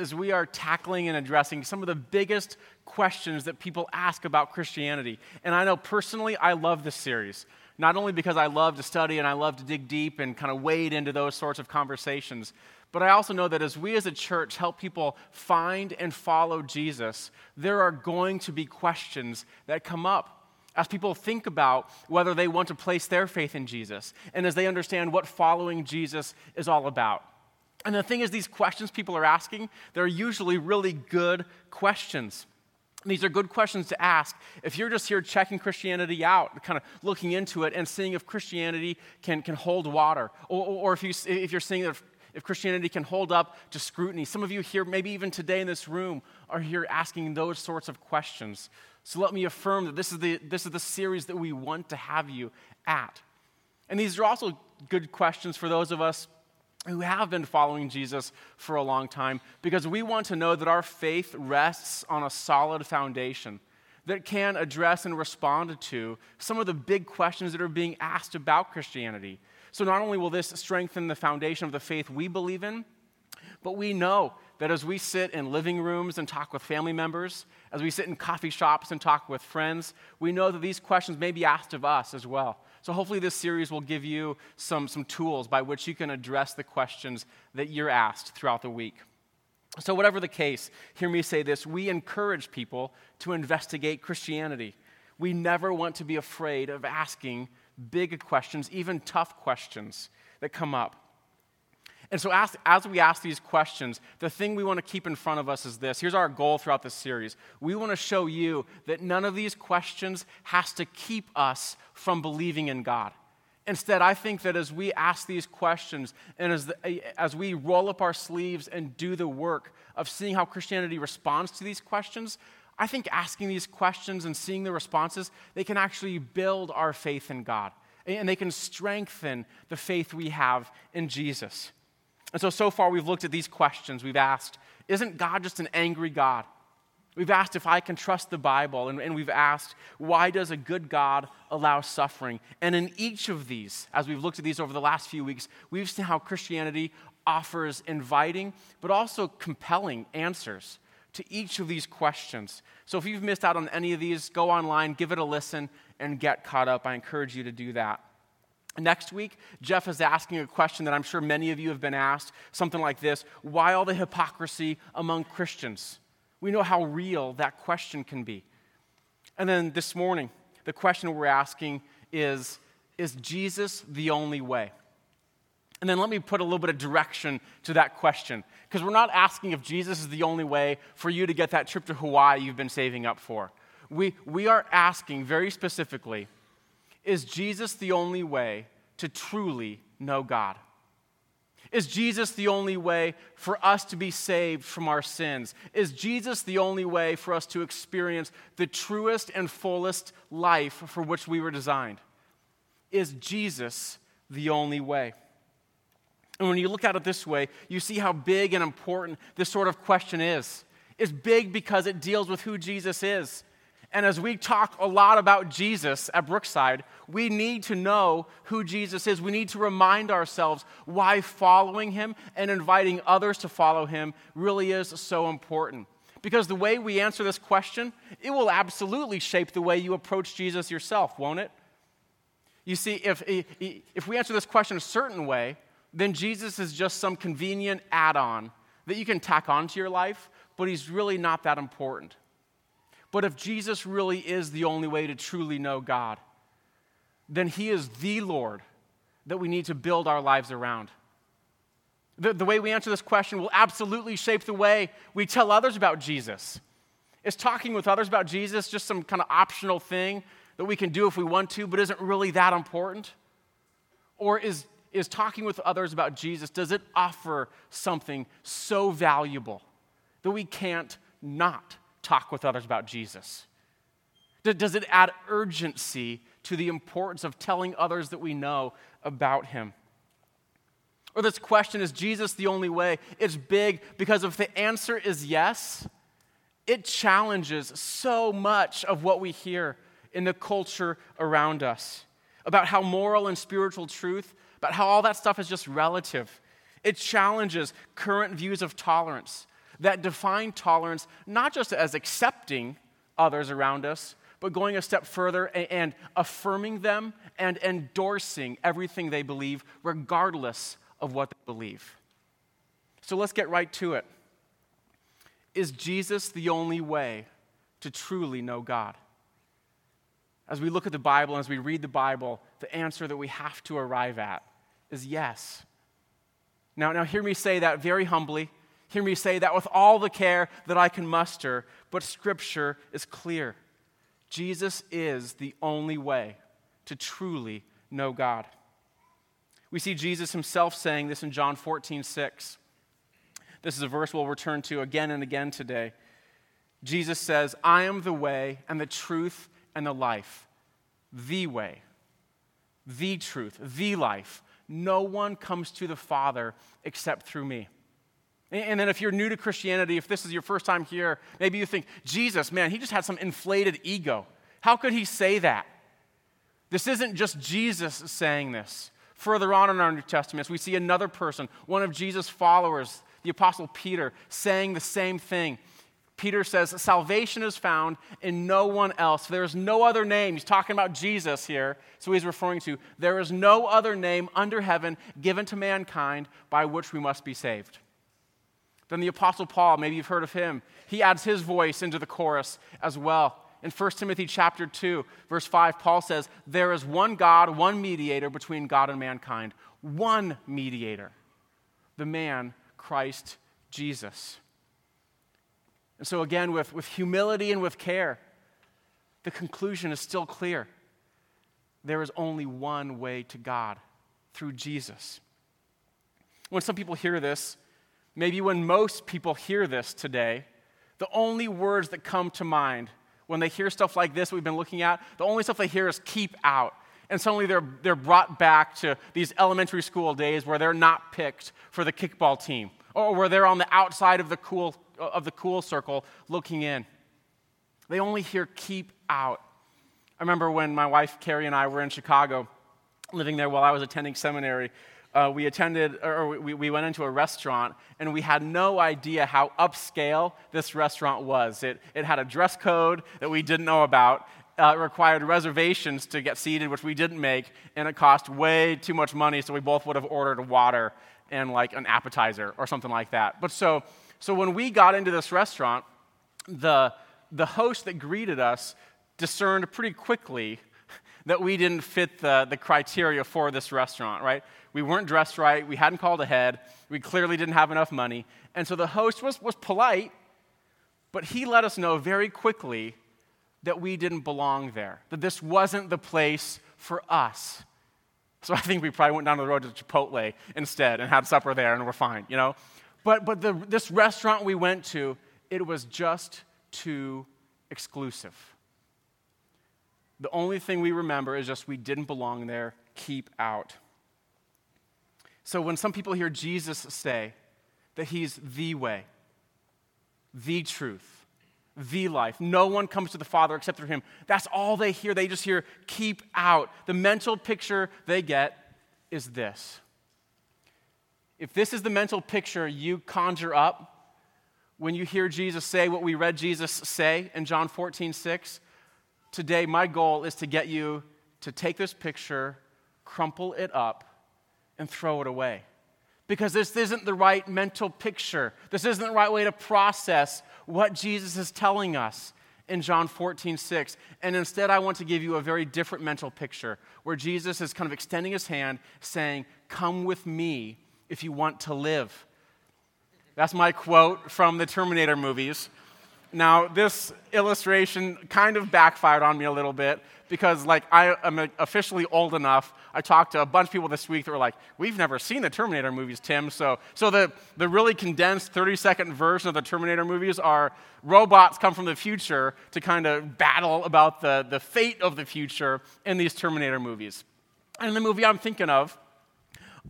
as we are tackling and addressing some of the biggest questions that people ask about Christianity. And I know personally, I love this series. Not only because I love to study and I love to dig deep and kind of wade into those sorts of conversations, but I also know that as we as a church help people find and follow Jesus, there are going to be questions that come up as people think about whether they want to place their faith in Jesus and as they understand what following Jesus is all about. And the thing is, these questions people are asking, they're usually really good questions. These are good questions to ask if you're just here checking Christianity out, kind of looking into it and seeing if Christianity can, can hold water, or, or if, you, if you're seeing if, if Christianity can hold up to scrutiny. Some of you here, maybe even today in this room, are here asking those sorts of questions. So let me affirm that this is the, this is the series that we want to have you at. And these are also good questions for those of us who have been following Jesus for a long time because we want to know that our faith rests on a solid foundation that can address and respond to some of the big questions that are being asked about Christianity. So, not only will this strengthen the foundation of the faith we believe in, but we know that as we sit in living rooms and talk with family members, as we sit in coffee shops and talk with friends, we know that these questions may be asked of us as well. So, hopefully, this series will give you some, some tools by which you can address the questions that you're asked throughout the week. So, whatever the case, hear me say this we encourage people to investigate Christianity. We never want to be afraid of asking big questions, even tough questions that come up. And so, as, as we ask these questions, the thing we want to keep in front of us is this. Here's our goal throughout this series. We want to show you that none of these questions has to keep us from believing in God. Instead, I think that as we ask these questions and as, the, as we roll up our sleeves and do the work of seeing how Christianity responds to these questions, I think asking these questions and seeing the responses, they can actually build our faith in God. And they can strengthen the faith we have in Jesus. And so, so far, we've looked at these questions. We've asked, isn't God just an angry God? We've asked if I can trust the Bible, and, and, we've asked, why does a good God allow suffering? And in each of these, as we've looked at these over the last few weeks, we've seen how Christianity offers inviting, but also compelling answers to each of these questions. So if you've missed out on any of these, go online, give it a listen, and get caught up. I encourage you to do that. Next week, Jeff is asking a question that I'm sure many of you have been asked something like this Why all the hypocrisy among Christians? We know how real that question can be. And then this morning, the question we're asking is Is Jesus the only way? And then let me put a little bit of direction to that question. Because we're not asking if Jesus is the only way for you to get that trip to Hawaii you've been saving up for. We, we are asking very specifically is Jesus the only way to truly know God? Is Jesus the only way for us to be saved from our sins? Is Jesus the only way for us to experience the truest and fullest life for which we were designed? Is Jesus the only way? And when you look at it this way, you see how big and important this sort of question is. It's big because it deals with who Jesus is. And as we talk a lot about Jesus at Brookside, we need to know who Jesus is. We need to remind ourselves why following him and inviting others to follow him really is so important. Because the way we answer this question, it will absolutely shape the way you approach Jesus yourself, won't it? You see, if, if we answer this question a certain way, then Jesus is just some convenient add on that you can tack onto your life, but he's really not that important. But if Jesus really is the only way to truly know God, then He is the Lord that we need to build our lives around. The, the way we answer this question will absolutely shape the way we tell others about Jesus. Is talking with others about Jesus just some kind of optional thing that we can do if we want to, but isn't really that important? Or is, is talking with others about Jesus, does it offer something so valuable that we can't not talk with others about Jesus? Does it add urgency to the importance of telling others that we know about him? Or this question is Jesus the only way? It's big because if the answer is yes, it challenges so much of what we hear in the culture around us about how moral and spiritual truth, about how all that stuff is just relative. It challenges current views of tolerance that define tolerance not just as accepting others around us, but going a step further and, affirming them and endorsing everything they believe, regardless of what they believe. So let's get right to it. Is Jesus the only way to truly know God? As we look at the Bible and as we read the Bible, the answer that we have to arrive at is yes. Now, now hear me say that very humbly. Hear me say that with all the care that I can muster, but Scripture is clear. Jesus is the only way to truly know God. We see Jesus himself saying this in John 14, 6. This is a verse we'll return to again and again today. Jesus says, I am the way and the truth and the life. The way, the truth, the life. No one comes to the Father except through me. And then, if you're new to Christianity, if this is your first time here, maybe you think, Jesus, man, he just had some inflated ego. How could he say that? This isn't just Jesus saying this. Further on in our New Testaments, we see another person, one of Jesus' followers, the Apostle Peter, saying the same thing. Peter says, Salvation is found in no one else. There is no other name. He's talking about Jesus here. So he's referring to, there is no other name under heaven given to mankind by which we must be saved. Then the Apostle Paul, maybe you've heard of him, he adds his voice into the chorus as well. In 1 Timothy chapter 2, verse 5, Paul says, There is one God, one mediator between God and mankind. One mediator. The man, Christ Jesus. And so, again, with, with humility and with care, the conclusion is still clear. There is only one way to God through Jesus. When some people hear this, maybe when most people hear this today, the only words that come to mind when they hear stuff like this we've been looking at, the only stuff they hear is keep out. And suddenly they're, they're brought back to these elementary school days where they're not picked for the kickball team or where they're on the outside of the cool, of the cool circle looking in. They only hear keep out. I remember when my wife Carrie and I were in Chicago, living there while I was attending seminary uh, we attended, or we, we went into a restaurant, and we had no idea how upscale this restaurant was. It, it had a dress code that we didn't know about. Uh, required reservations to get seated, which we didn't make, and it cost way too much money, so we both would have ordered water and like an appetizer or something like that. But so, so when we got into this restaurant, the, the host that greeted us discerned pretty quickly that we didn't fit the, the criteria for this restaurant, right? We weren't dressed right. We hadn't called ahead. We clearly didn't have enough money. And so the host was, was polite, but he let us know very quickly that we didn't belong there, that this wasn't the place for us. So I think we probably went down the road to Chipotle instead and had supper there and we're fine, you know? But, but the, this restaurant we went to, it was just too exclusive. The only thing we remember is just we didn't belong there, keep out. So when some people hear Jesus say that he's the way, the truth, the life, no one comes to the Father except through him, that's all they hear. They just hear keep out. The mental picture they get is this. If this is the mental picture you conjure up when you hear Jesus say what we read Jesus say in John 14, 6, today my goal is to get you to take this picture, crumple it up, and throw it away. Because this isn't the right mental picture. This isn't the right way to process what Jesus is telling us in John 14, 6. And instead, I want to give you a very different mental picture where Jesus is kind of extending his hand, saying, Come with me if you want to live. That's my quote from the Terminator movies. Now, this illustration kind of backfired on me a little bit because, like, I am officially old enough. I talked to a bunch of people this week that were like, "We've never seen the Terminator movies, Tim." So, so the the really condensed 30-second version of the Terminator movies are robots come from the future to kind of battle about the the fate of the future in these Terminator movies. And in the movie I'm thinking of,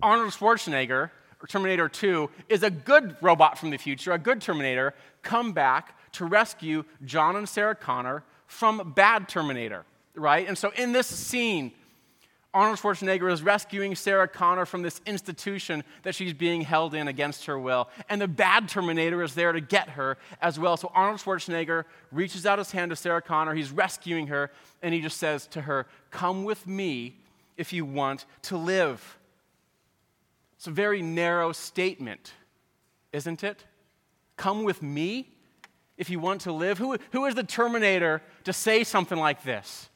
Arnold Schwarzenegger, Terminator 2, is a good robot from the future, a good Terminator, come back to rescue John and Sarah Connor from bad Terminator, right? And so in this scene, Arnold Schwarzenegger is rescuing Sarah Connor from this institution that she's being held in against her will. And the bad Terminator is there to get her as well. So Arnold Schwarzenegger reaches out his hand to Sarah Connor. He's rescuing her, and he just says to her, Come with me if you want to live. It's a very narrow statement, isn't it? Come with me if you want to live. Who, who is the Terminator to say something like this?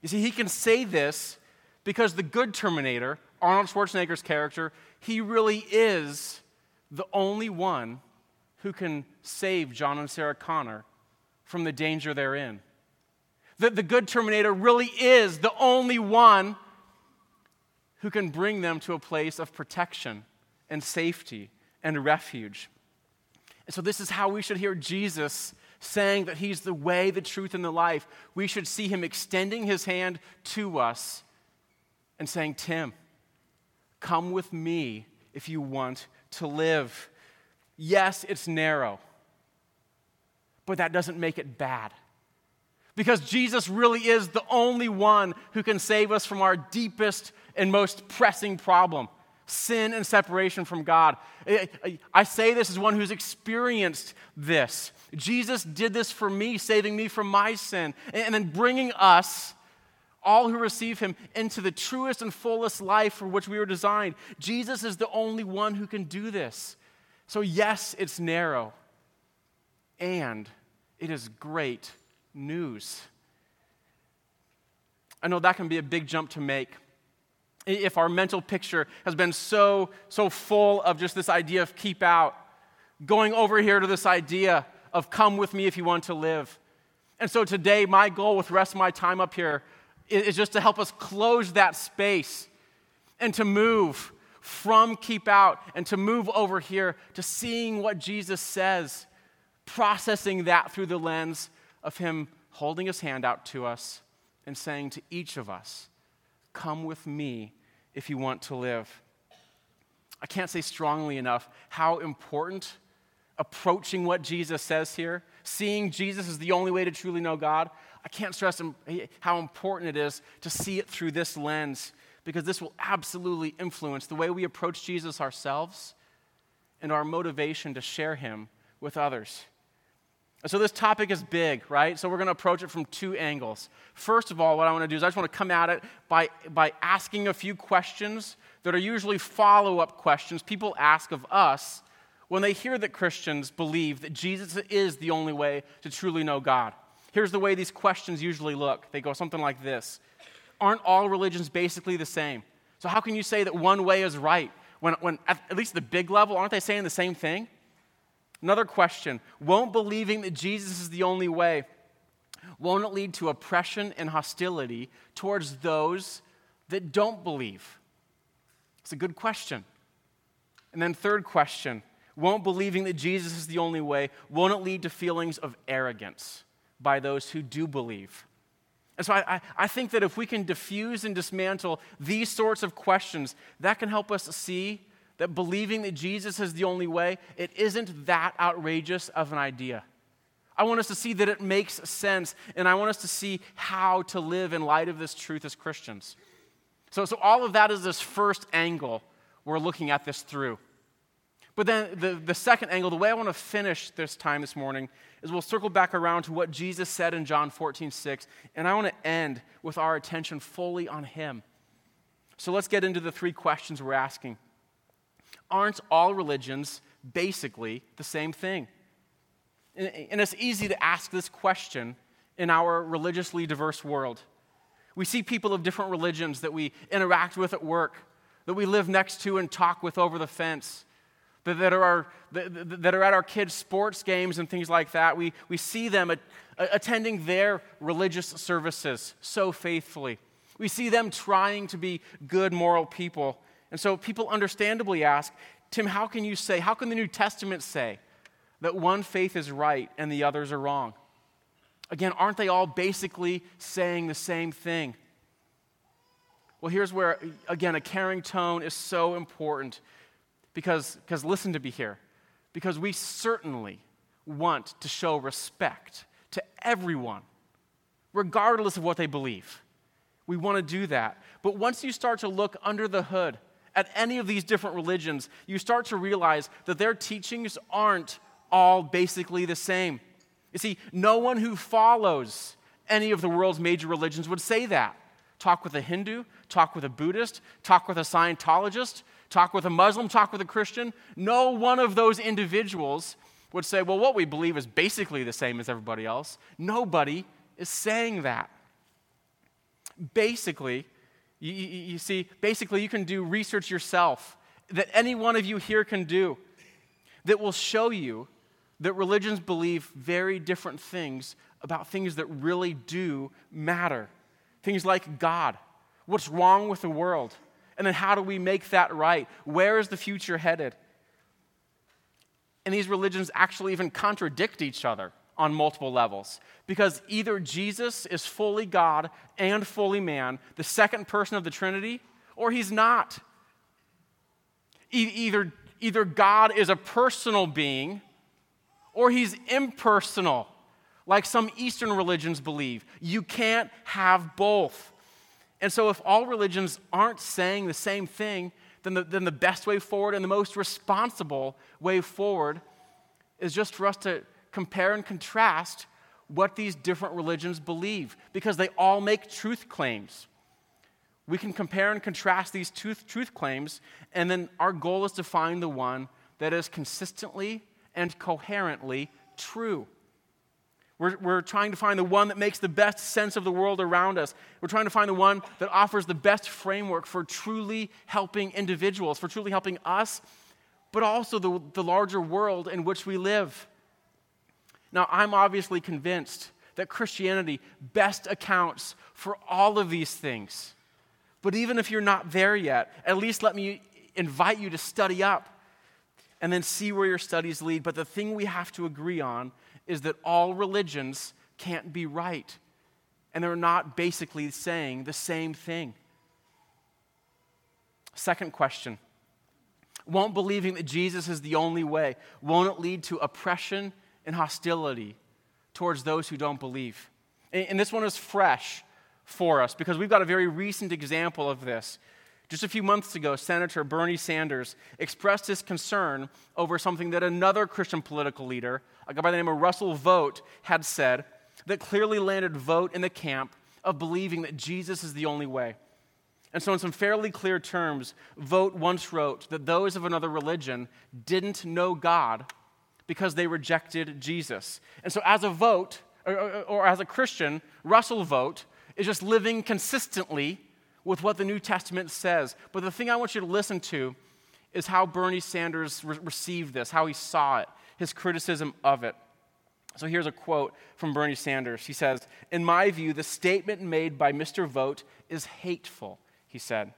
You see, he can say this because the good Terminator, Arnold Schwarzenegger's character, he really is the only one who can save John and Sarah Connor from the danger they're in. The, the good Terminator really is the only one who can bring them to a place of protection and safety and refuge. And so, this is how we should hear Jesus saying that He's the way, the truth, and the life. We should see Him extending His hand to us and saying, Tim, come with me if you want to live. Yes, it's narrow, but that doesn't make it bad. Because Jesus really is the only one who can save us from our deepest and most pressing problem sin and separation from God. I say this as one who's experienced this. Jesus did this for me, saving me from my sin, and then bringing us all who receive him into the truest and fullest life for which we were designed. Jesus is the only one who can do this. So, yes, it's narrow, and it is great news. I know that can be a big jump to make. If our mental picture has been so, so full of just this idea of keep out, going over here to this idea of come with me if you want to live. And so today, my goal with rest of my time up here is just to help us close that space and to move from keep out and to move over here to seeing what Jesus says, processing that through the lens of Him holding His hand out to us and saying to each of us, Come with me if you want to live. I can't say strongly enough how important approaching what Jesus says here, seeing Jesus is the only way to truly know God, I can't stress how important it is to see it through this lens because this will absolutely influence the way we approach Jesus ourselves and our motivation to share him with others. So, this topic is big, right? So, we're going to approach it from two angles. First of all, what I want to do is I just want to come at it by, by asking a few questions that are usually follow up questions people ask of us when they hear that Christians believe that Jesus is the only way to truly know God. Here's the way these questions usually look they go something like this Aren't all religions basically the same? So, how can you say that one way is right when, when at, at least the big level, aren't they saying the same thing? Another question Won't believing that Jesus is the only way, won't it lead to oppression and hostility towards those that don't believe? It's a good question. And then, third question Won't believing that Jesus is the only way, won't it lead to feelings of arrogance? by those who do believe. And so I, I, think that if we can diffuse and dismantle these sorts of questions, that can help us see that believing that Jesus is the only way, it isn't that outrageous of an idea. I want us to see that it makes sense, and I want us to see how to live in light of this truth as Christians. So, so all of that is this first angle we're looking at this through. But then the, the second angle, the way I want to finish this time this morning, is we'll circle back around to what Jesus said in John 14, 6. And I want to end with our attention fully on Him. So let's get into the three questions we're asking. Aren't all religions basically the same thing? And it's easy to ask this question in our religiously diverse world. We see people of different religions that we interact with at work, that we live next to and talk with over the fence that are, our, that are at our kids' sports games and things like that. We, we see them attending their religious services so faithfully. We see them trying to be good, moral people. And so people understandably ask, Tim, how can you say, how can the New Testament say that one faith is right and the others are wrong? Again, aren't they all basically saying the same thing? Well, here's where, again, a caring tone is so important because, because listen to me here, because we certainly want to show respect to everyone, regardless of what they believe. We want to do that. But once you start to look under the hood at any of these different religions, you start to realize that their teachings aren't all basically the same. You see, no one who follows any of the world's major religions would say that. Talk with a Hindu, talk with a Buddhist, talk with a Scientologist, talk with a Muslim, talk with a Christian. No one of those individuals would say, well, what we believe is basically the same as everybody else. Nobody is saying that. Basically, you, you, you, see, basically, you can do research yourself that any one of you here can do that will show you that religions believe very different things about things that really do matter. Things like God, what's wrong with the world, and then how do we make that right? Where is the future headed? And these religions actually even contradict each other on multiple levels because either Jesus is fully God and fully man, the second person of the Trinity, or he's not. E- either, either God is a personal being or he's impersonal, like some Eastern religions believe. You can't have both. And so, if all religions aren't saying the same thing, then the, then the best way forward and the most responsible way forward is just for us to compare and contrast what these different religions believe because they all make truth claims. We can compare and contrast these truth, truth claims, and then our goal is to find the one that is consistently and coherently true. We're, we're trying to find the one that makes the best sense of the world around us. We're trying to find the one that offers the best framework for truly helping individuals, for truly helping us, but also the, the larger world in which we live. Now, I'm obviously convinced that Christianity best accounts for all of these things. But even if you're not there yet, at least let me invite you to study up and then see where your studies lead. But the thing we have to agree on is that all religions can't be right, and they're not basically saying the same thing. Second question Won't believing that Jesus is the only way, won't it lead to oppression and hostility towards those who don't believe? And this one is fresh for us because we've got a very recent example of this. Just a few months ago, Senator Bernie Sanders expressed his concern over something that another Christian political leader, a guy by the name of Russell Vought, had said that clearly landed Vought in the camp of believing that Jesus is the only way. And so, in some fairly clear terms, Vought once wrote that those of another religion didn't know God because they rejected Jesus. And so, as a vote, or, or, or as a Christian, Russell Vought is just living consistently with what the New Testament says. But the thing I want you to listen to is how Bernie Sanders re- received this, how he saw it, his criticism of it. So here's a quote from Bernie Sanders. He says, In my view, the statement made by Mr. Vought is hateful, he said.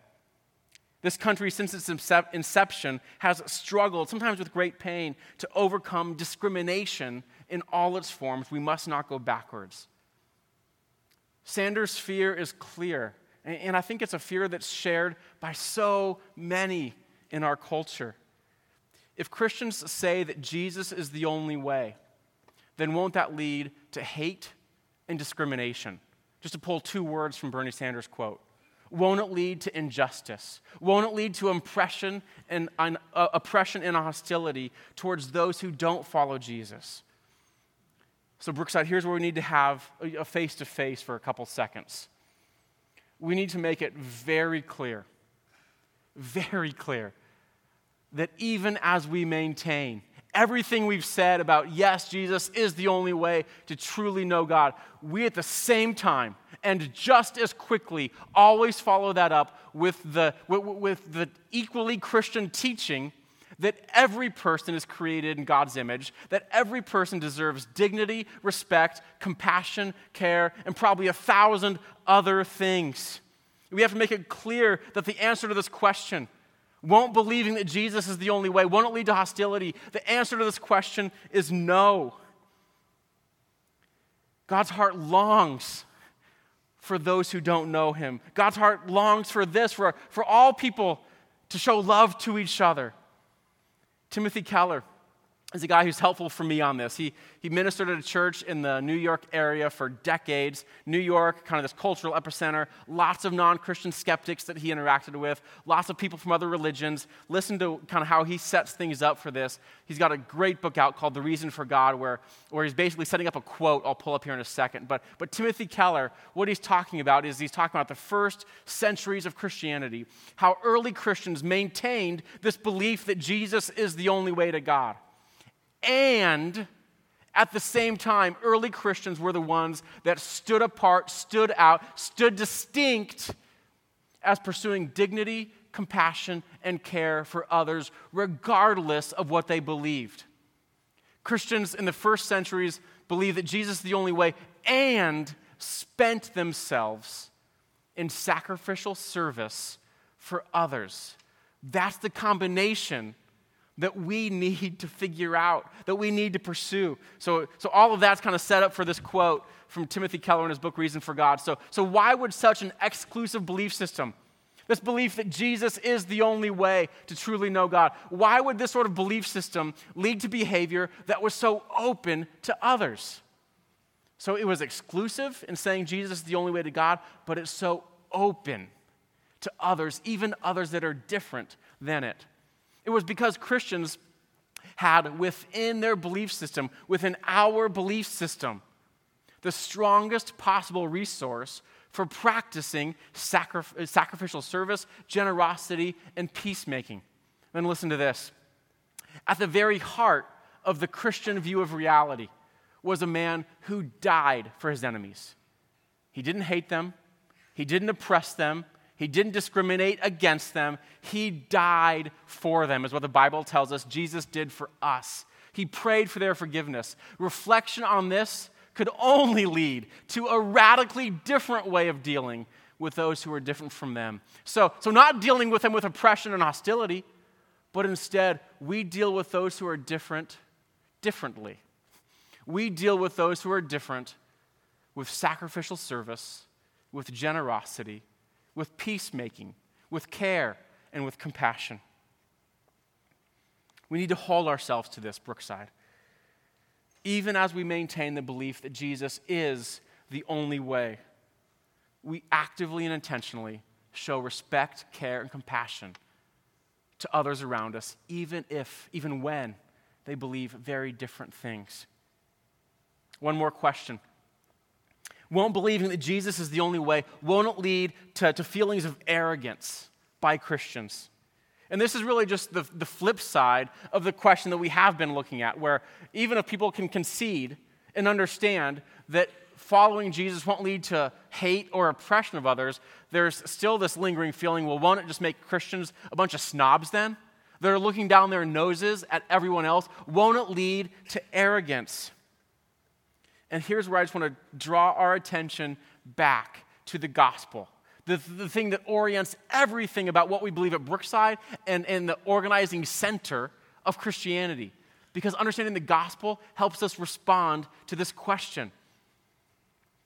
This country, since its inception, has struggled, sometimes with great pain, to overcome discrimination in all its forms. We must not go backwards. Sanders' fear is clear. And I think it's a fear that's shared by so many in our culture. If Christians say that Jesus is the only way, then won't that lead to hate and discrimination? Just to pull two words from Bernie Sanders' quote. Won't it lead to injustice? Won't it lead to oppression and, uh, oppression and hostility towards those who don't follow Jesus? So, Brookside, here's where we need to have a face to face for a couple seconds we need to make it very clear, very clear, that even as we maintain everything we've said about, yes, Jesus is the only way to truly know God, we at the same time and just as quickly always follow that up with the, with, the equally Christian teaching that every person is created in God's image, that every person deserves dignity, respect, compassion, care, and probably a thousand other things. We have to make it clear that the answer to this question won't believing that Jesus is the only way, won't it lead to hostility? The answer to this question is no. God's heart longs for those who don't know him. God's heart longs for this, for, for all people to show love to each other. Timothy Keller, is a guy who's helpful for me on this. He, he ministered at a church in the New York area for decades. New York, kind of this cultural epicenter, lots of non Christian skeptics that he interacted with, lots of people from other religions. Listen to kind of how he sets things up for this. He's got a great book out called The Reason for God, where, where he's basically setting up a quote I'll pull up here in a second. But, but Timothy Keller, what he's talking about is he's talking about the first centuries of Christianity, how early Christians maintained this belief that Jesus is the only way to God. And at the same time, early Christians were the ones that stood apart, stood out, stood distinct as pursuing dignity, compassion, and care for others, regardless of what they believed. Christians in the first centuries believed that Jesus is the only way and spent themselves in sacrificial service for others. That's the combination that we need to figure out, that we need to pursue. So, so all of that's kind of set up for this quote from Timothy Keller in his book, Reason for God. So, so why would such an exclusive belief system, this belief that Jesus is the only way to truly know God, why would this sort of belief system lead to behavior that was so open to others? So it was exclusive in saying Jesus is the only way to God, but it's so open to others, even others that are different than it. It was because Christians had within their belief system, within our belief system, the strongest possible resource for practicing sacrif- sacrificial service, generosity, and peacemaking. Then listen to this. At the very heart of the Christian view of reality was a man who died for his enemies. He didn't hate them, he didn't oppress them, he didn't discriminate against them. He died for them, is what the Bible tells us Jesus did for us. He prayed for their forgiveness. Reflection on this could only lead to a radically different way of dealing with those who are different from them. So, so not dealing with them with oppression and hostility, but instead, we deal with those who are different differently. We deal with those who are different with sacrificial service, with generosity, with peacemaking, with care, and with compassion. We need to hold ourselves to this, Brookside. Even as we maintain the belief that Jesus is the only way, we actively and intentionally show respect, care, and compassion to others around us, even if, even when they believe very different things. One more question won't believing that Jesus is the only way, won't lead to, to feelings of arrogance by Christians. And this is really just the, the flip side of the question that we have been looking at, where even if people can concede and understand that following Jesus won't lead to hate or oppression of others, there's still this lingering feeling well, won't it just make Christians a bunch of snobs then? That are looking down their noses at everyone else? Won't it lead to arrogance? And here's where I just want to draw our attention back to the gospel. The, the thing that orients everything about what we believe at Brookside and, and the organizing center of Christianity. Because understanding the gospel helps us respond to this question.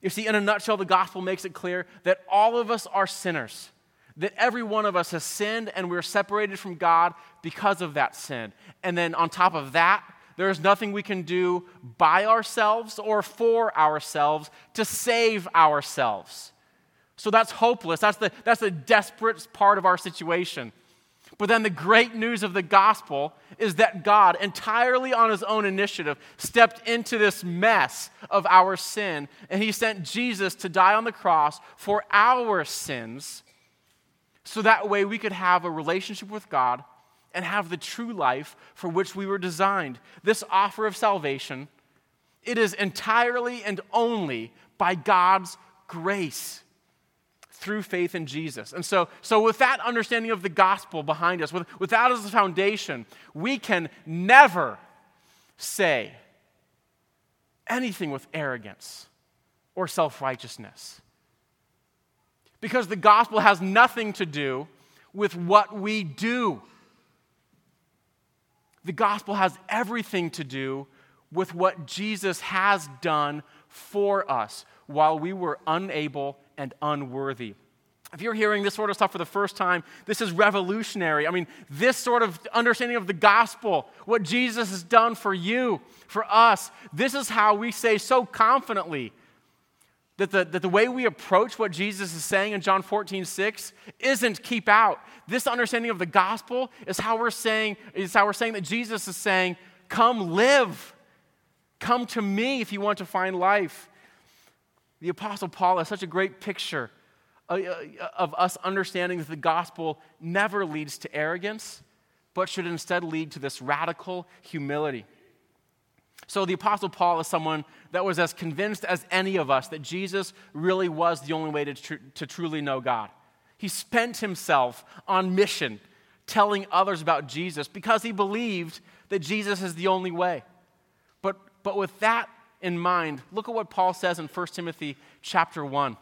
You see, in a nutshell, the gospel makes it clear that all of us are sinners, that every one of us has sinned and we're separated from God because of that sin. And then on top of that, there is nothing we can do by ourselves or for ourselves to save ourselves. So that's hopeless. That's the, that's the desperate part of our situation. But then the great news of the gospel is that God, entirely on his own initiative, stepped into this mess of our sin, and he sent Jesus to die on the cross for our sins, so that way we could have a relationship with God and have the true life for which we were designed. This offer of salvation, it is entirely and only by God's grace through faith in Jesus. And so, so with that understanding of the gospel behind us, with, with that as a foundation, we can never say anything with arrogance or self righteousness. Because the gospel has nothing to do with what we do. The gospel has everything to do with what Jesus has done for us while we were unable and unworthy. If you're hearing this sort of stuff for the first time, this is revolutionary. I mean, this sort of understanding of the gospel, what Jesus has done for you, for us, this is how we say so confidently that the, that the way we approach what Jesus is saying in John 14, 6 isn't keep out. This understanding of the gospel is how we're saying, is how we're saying that Jesus is saying, come live. Come to me if you want to find life. The Apostle Paul has such a great picture uh, uh, of us understanding that the gospel never leads to arrogance, but should instead lead to this radical humility. So the Apostle Paul is someone that was as convinced as any of us that Jesus really was the only way to, tr- to truly know God. He spent himself on mission telling others about Jesus because he believed that Jesus is the only way. But, but with that in mind, look at what Paul says in 1 Timothy chapter 1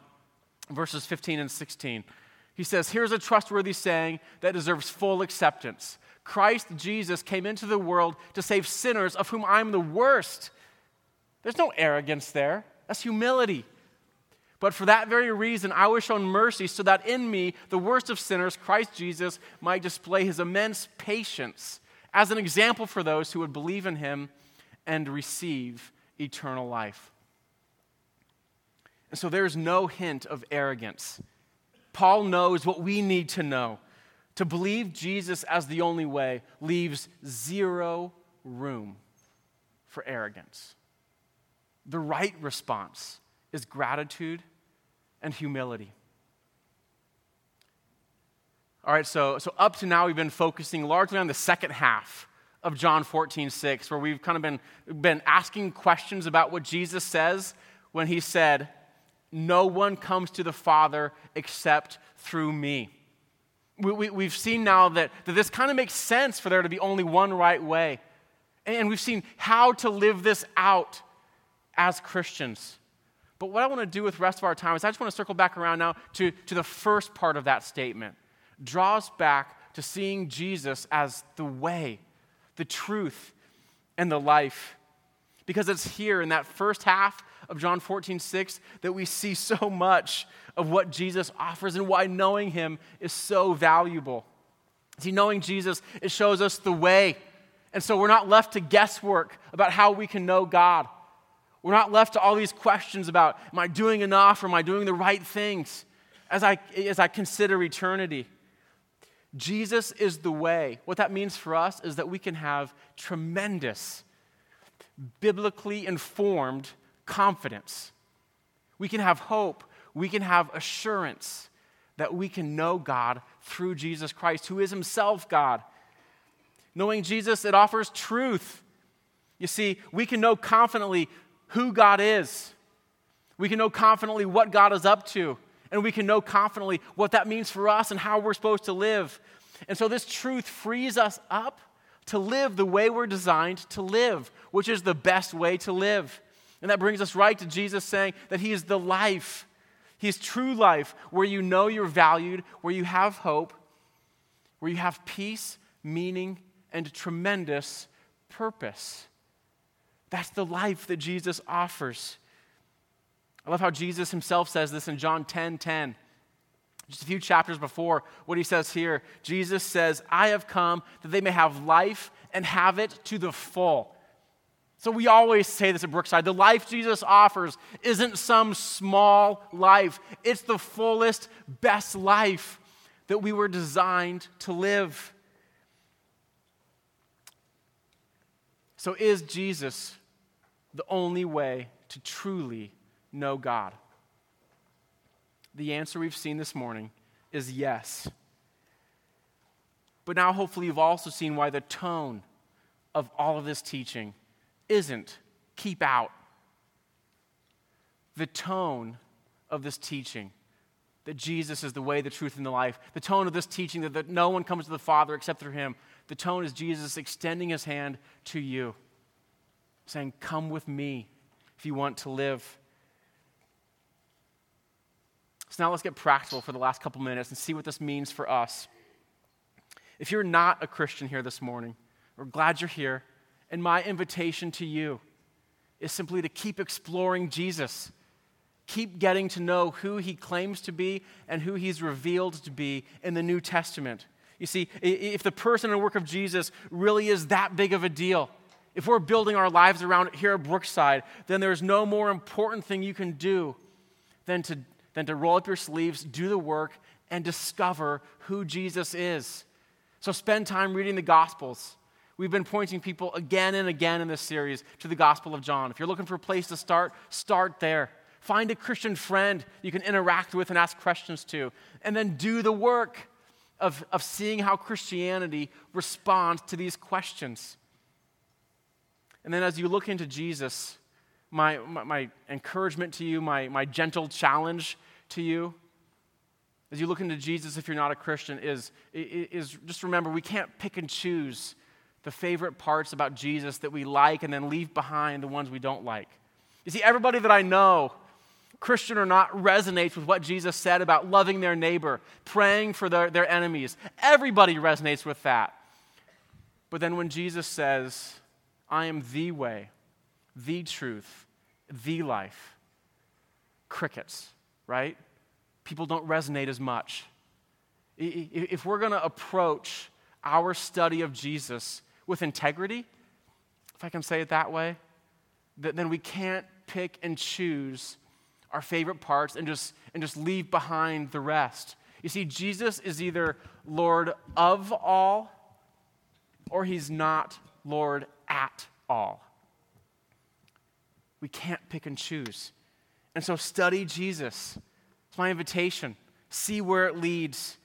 verses 15 and 16. He says, Here's a trustworthy saying that deserves full acceptance Christ Jesus came into the world to save sinners, of whom I'm the worst. There's no arrogance there, that's humility. But for that very reason, I was shown mercy so that in me, the worst of sinners, Christ Jesus, might display his immense patience as an example for those who would believe in him and receive eternal life. And so there's no hint of arrogance. Paul knows what we need to know. To believe Jesus as the only way leaves zero room for arrogance. The right response is gratitude and humility. All right, so, so up to now, we've been focusing largely on the second half of John 14, 6, where we've kind of been, been asking questions about what Jesus says when he said, no one comes to the Father except through me. We, have we, seen now that, that this kind of makes sense for there to be only one right way. And we've seen how to live this out as Christians. But what I want to do with the rest of our time is I just want to circle back around now to, to the first part of that statement. Draw us back to seeing Jesus as the way, the truth, and the life. Because it's here in that first half of John 14, 6 that we see so much of what Jesus offers and why knowing him is so valuable. See, knowing Jesus, it shows us the way. And so we're not left to guesswork about how we can know God. We're not left to all these questions about, am I doing enough or am I doing the right things as I, as I consider eternity? Jesus is the way. What that means for us is that we can have tremendous, biblically informed confidence. We can have hope. We can have assurance that we can know God through Jesus Christ, who is himself God. Knowing Jesus, it offers truth. You see, we can know confidently who God is. We can know confidently what God is up to. And we can know confidently what that means for us and how we're supposed to live. And so, this truth frees us up to live the way we're designed to live, which is the best way to live. And that brings us right to Jesus saying that He is the life. He is true life, where you know you're valued, where you have hope, where you have peace, meaning, and tremendous purpose. That's the life that Jesus offers. I love how Jesus himself says this in John 10 10. Just a few chapters before what he says here, Jesus says, I have come that they may have life and have it to the full. So we always say this at Brookside the life Jesus offers isn't some small life, it's the fullest, best life that we were designed to live. So, is Jesus the only way to truly know God? The answer we've seen this morning is yes. But now, hopefully, you've also seen why the tone of all of this teaching isn't keep out. The tone of this teaching that Jesus is the way, the truth, and the life, the tone of this teaching that, that no one comes to the Father except through him, the tone is Jesus extending his hand to you, saying, Come with me if you want to live. So now let's get practical for the last couple minutes and see what this means for us. If you're not a Christian here this morning, we're glad you're here. And my invitation to you is simply to keep exploring Jesus. keep getting to know who he claims to be and who he's revealed to be in the New Testament. You see, if the person and work of Jesus really is that big of a deal, if we're building our lives around it here at Brookside, then there's no more important thing you can do than to, than to roll up your sleeves, do the work, and discover who Jesus is. So spend time reading the Gospels. We've been pointing people again and again in this series to the Gospel of John. If you're looking for a place to start, start there. Find a Christian friend you can interact with and ask questions to, and then do the work of, of seeing how Christianity responds to these questions. And then as you look into Jesus, my, my, my, encouragement to you, my, my gentle challenge to you, as you look into Jesus, if you're not a Christian, is, is just remember we can't pick and choose the favorite parts about Jesus that we like and then leave behind the ones we don't like. You see, everybody that I know, Christian or not, resonates with what Jesus said about loving their neighbor, praying for their, their enemies. Everybody resonates with that. But then when Jesus says, I am the way, the truth, the life. Crickets, right? People don't resonate as much. If we're going to approach our study of Jesus with integrity, if I can say it that way, then we can't pick and choose our favorite parts and just, and just leave behind the rest. You see, Jesus is either Lord of all or he's not Lord at all. We can't pick and choose. And so study Jesus. It's my invitation. See where it leads.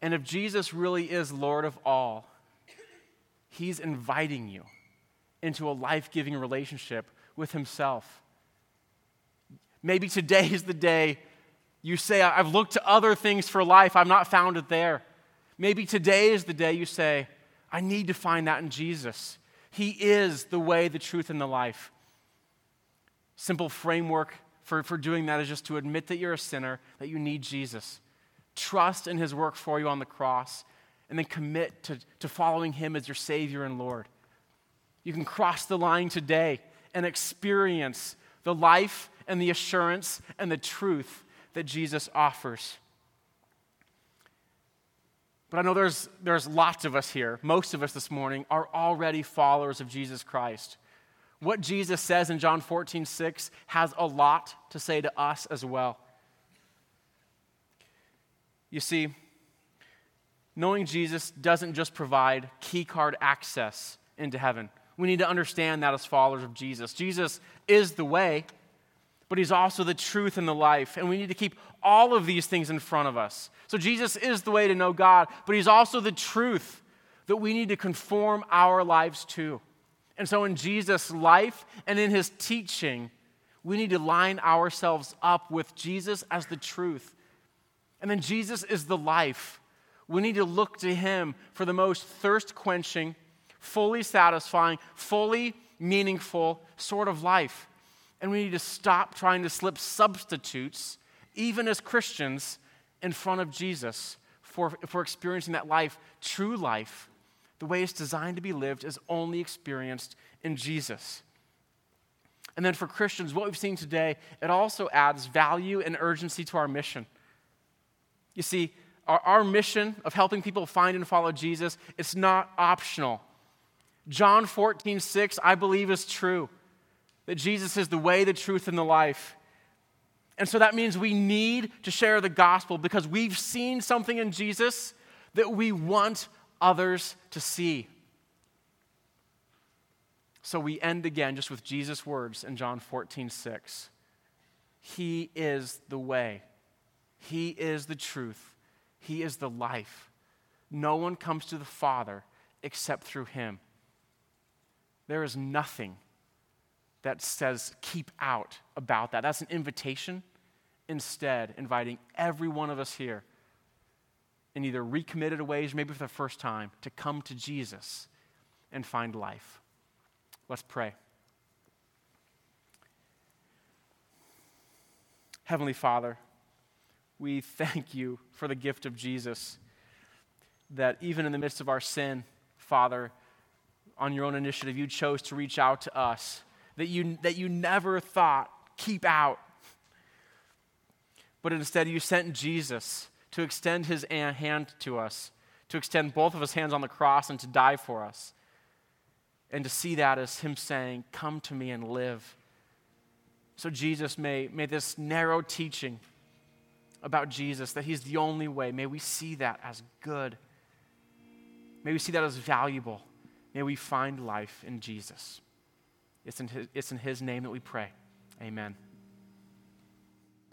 And if Jesus really is Lord of all, He's inviting you into a life giving relationship with Himself. Maybe today is the day you say, I've looked to other things for life, I've not found it there. Maybe today is the day you say, I need to find that in Jesus. He is the way, the truth, and the life. Simple framework for, for doing that is just to admit that you're a sinner, that you need Jesus. Trust in his work for you on the cross, and then commit to, to following him as your Savior and Lord. You can cross the line today and experience the life and the assurance and the truth that Jesus offers. But I know there's, there's lots of us here, most of us this morning, are already followers of Jesus Christ. What Jesus says in John 14, 6 has a lot to say to us as well. You see, knowing Jesus doesn't just provide key card access into heaven. We need to understand that as followers of Jesus. Jesus is the way, but he's also the truth and the life. And we need to keep all of these things in front of us. So Jesus is the way to know God, but he's also the truth that we need to conform our lives to. And so in Jesus' life and in his teaching, we need to line ourselves up with Jesus as the truth. And then Jesus is the life. We need to look to him for the most thirst quenching, fully satisfying, fully meaningful sort of life. And we need to stop trying to slip substitutes, even as Christians, in front of Jesus for, for experiencing that life, true life, the way it's designed to be lived is only experienced in Jesus. And then for Christians, what we've seen today, it also adds value and urgency to our mission. You see, our, our mission of helping people find and follow Jesus, it's not optional. John 14, 6, I believe is true that Jesus is the way, the truth, and the life. And so that means we need to share the gospel because we've seen something in Jesus that we want others to see. So we end again just with Jesus' words in John 14, 6. He is the way, He is the truth, He is the life. No one comes to the Father except through Him. There is nothing that says keep out about that. That's an invitation. Instead, inviting every one of us here in either recommitted ways, maybe for the first time, to come to Jesus and find life. Let's pray. Heavenly Father, we thank you for the gift of Jesus, that even in the midst of our sin, Father, on your own initiative, you chose to reach out to us that you, that you never thought keep out. But instead, you sent Jesus to extend his hand to us, to extend both of his hands on the cross and to die for us. And to see that as him saying, Come to me and live. So, Jesus, may, may this narrow teaching about Jesus, that he's the only way, may we see that as good. May we see that as valuable. May we find life in Jesus. It's in his, it's in his name that we pray. Amen.